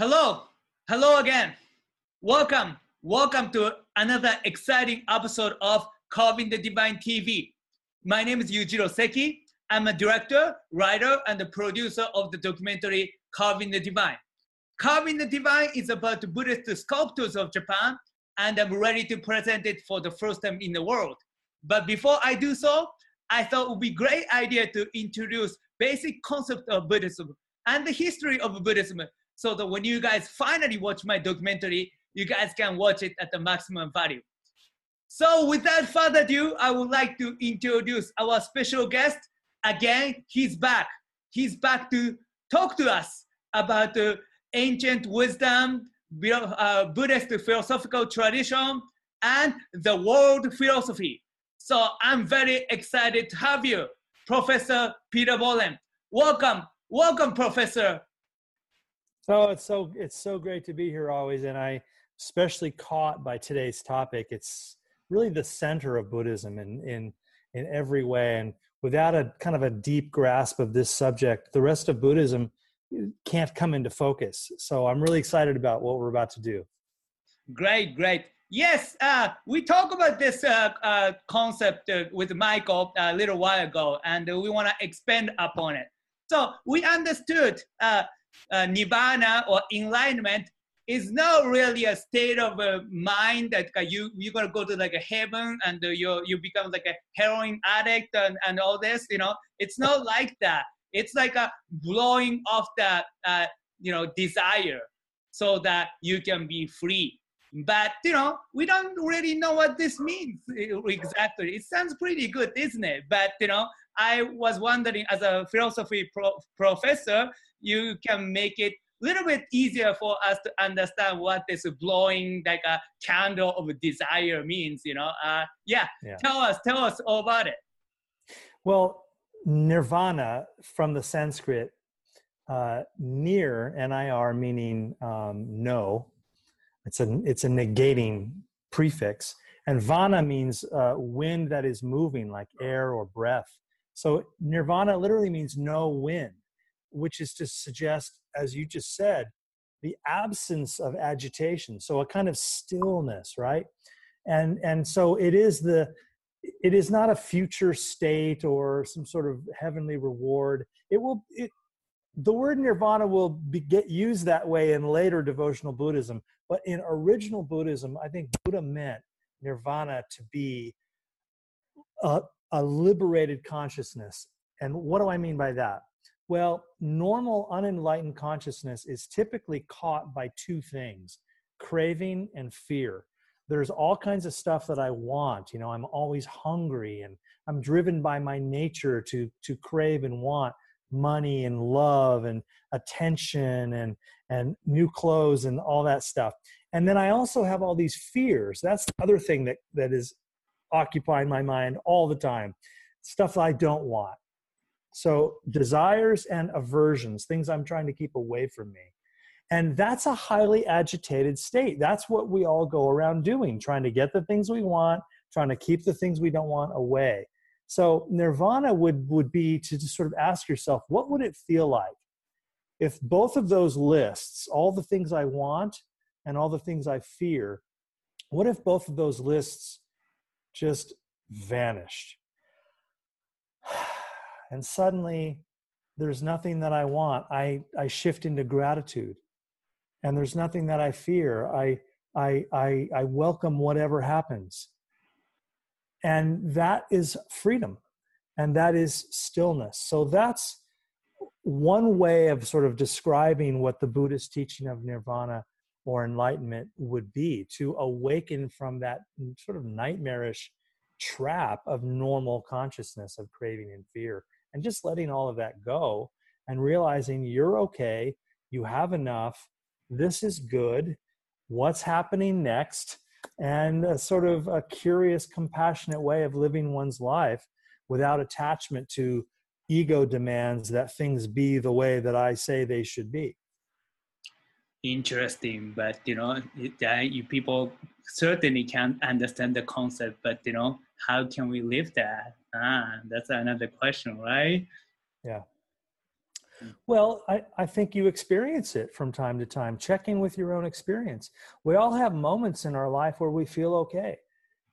Hello, hello again. Welcome, welcome to another exciting episode of Carving the Divine TV. My name is Yujiro Seki. I'm a director, writer, and the producer of the documentary Carving the Divine. Carving the Divine is about the Buddhist sculptors of Japan, and I'm ready to present it for the first time in the world. But before I do so, I thought it would be a great idea to introduce basic concept of Buddhism and the history of Buddhism so that when you guys finally watch my documentary, you guys can watch it at the maximum value. So without further ado, I would like to introduce our special guest. Again, he's back. He's back to talk to us about the ancient wisdom, uh, Buddhist philosophical tradition, and the world philosophy. So I'm very excited to have you, Professor Peter Bolland. Welcome, welcome, Professor. Oh, it's so it's so great to be here always, and I especially caught by today's topic. It's really the center of Buddhism in in in every way, and without a kind of a deep grasp of this subject, the rest of Buddhism uh, can't come into focus. So I'm really excited about what we're about to do. Great, great. Yes, uh, we talked about this uh, uh, concept uh, with Michael a little while ago, and we want to expand upon it. So we understood uh, nirvana or enlightenment is not really a state of uh, mind that uh, you you're gonna go to like a heaven and uh, you you become like a heroin addict and, and all this. You know, it's not like that. It's like a blowing off the uh, you know desire so that you can be free. But you know, we don't really know what this means exactly. It sounds pretty good, isn't it? But you know, I was wondering as a philosophy pro- professor, you can make it a little bit easier for us to understand what this blowing like a candle of desire means you know? Uh, yeah, yeah. tell us tell us all about it. Well nirvana from the sanskrit uh, near nir meaning um, no. It's a it's a negating prefix. And vana means uh, wind that is moving like air or breath so nirvana literally means no wind which is to suggest, as you just said, the absence of agitation. So a kind of stillness, right? And and so it is the it is not a future state or some sort of heavenly reward. It will it the word nirvana will be, get used that way in later devotional Buddhism, but in original Buddhism, I think Buddha meant nirvana to be a, a liberated consciousness. And what do I mean by that? Well, normal unenlightened consciousness is typically caught by two things craving and fear. There's all kinds of stuff that I want. You know, I'm always hungry and I'm driven by my nature to, to crave and want money and love and attention and, and new clothes and all that stuff. And then I also have all these fears. That's the other thing that, that is occupying my mind all the time stuff I don't want so, desires and aversions, things I'm trying to keep away from me. And that's a highly agitated state. That's what we all go around doing, trying to get the things we want, trying to keep the things we don't want away. So, nirvana would, would be to just sort of ask yourself, what would it feel like if both of those lists, all the things I want and all the things I fear, what if both of those lists just vanished? and suddenly there's nothing that I want. I, I shift into gratitude. And there's nothing that I fear. I, I, I, I welcome whatever happens. And that is freedom. And that is stillness. So that's one way of sort of describing what the Buddhist teaching of nirvana or enlightenment would be to awaken from that sort of nightmarish trap of normal consciousness of craving and fear and just letting all of that go and realizing you're okay, you have enough, this is good, what's happening next, and a sort of a curious, compassionate way of living one's life without attachment to ego demands that things be the way that I say they should be. Interesting, but you know, that you people certainly can't understand the concept, but you know, how can we live that? Ah, that's another question, right? Yeah. Well, I, I think you experience it from time to time. Check in with your own experience. We all have moments in our life where we feel okay,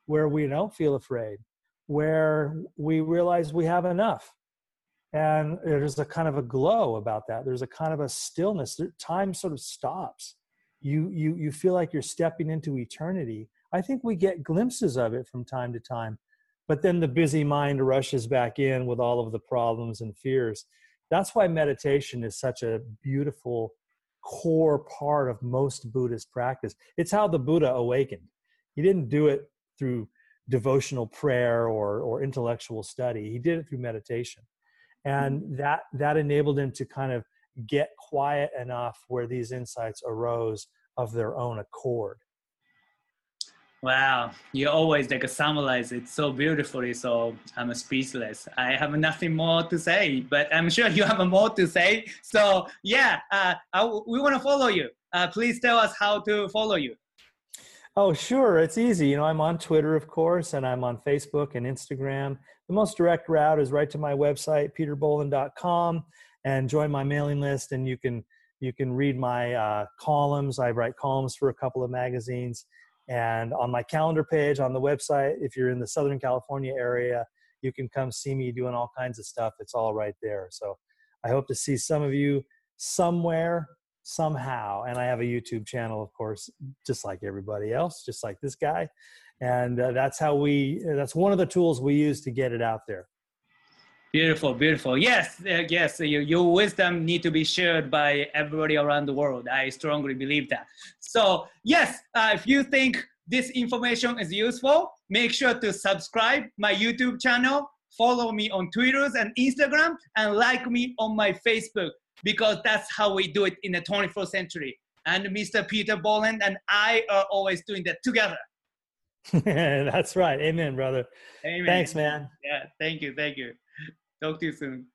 where we don't feel afraid, where we realize we have enough. And there's a kind of a glow about that. There's a kind of a stillness. Time sort of stops. You, you, you feel like you're stepping into eternity. I think we get glimpses of it from time to time. But then the busy mind rushes back in with all of the problems and fears. That's why meditation is such a beautiful core part of most Buddhist practice. It's how the Buddha awakened. He didn't do it through devotional prayer or, or intellectual study. He did it through meditation. And mm-hmm. that that enabled him to kind of get quiet enough where these insights arose of their own accord. Wow, you always like summarize it so beautifully. So I'm speechless. I have nothing more to say, but I'm sure you have more to say. So yeah, uh, we want to follow you. Uh, please tell us how to follow you. Oh, sure. It's easy. You know, I'm on Twitter, of course, and I'm on Facebook and Instagram. The most direct route is right to my website, peterbolland.com, and join my mailing list. And you can you can read my uh, columns. I write columns for a couple of magazines and on my calendar page on the website, if you're in the Southern California area, you can come see me doing all kinds of stuff. It's all right there. So I hope to see some of you somewhere, somehow. And I have a YouTube channel, of course, just like everybody else, just like this guy. And uh, that's how we, that's one of the tools we use to get it out there. Beautiful, beautiful. Yes, uh, yes. Your, your wisdom need to be shared by everybody around the world. I strongly believe that. So yes, uh, if you think this information is useful, make sure to subscribe my YouTube channel, follow me on Twitter and Instagram, and like me on my Facebook because that's how we do it in the 21st century. And Mr. Peter Bolland and I are always doing that together. that's right. Amen, brother. Amen. Thanks, man. Yeah, thank you. Thank you. Talk to you soon.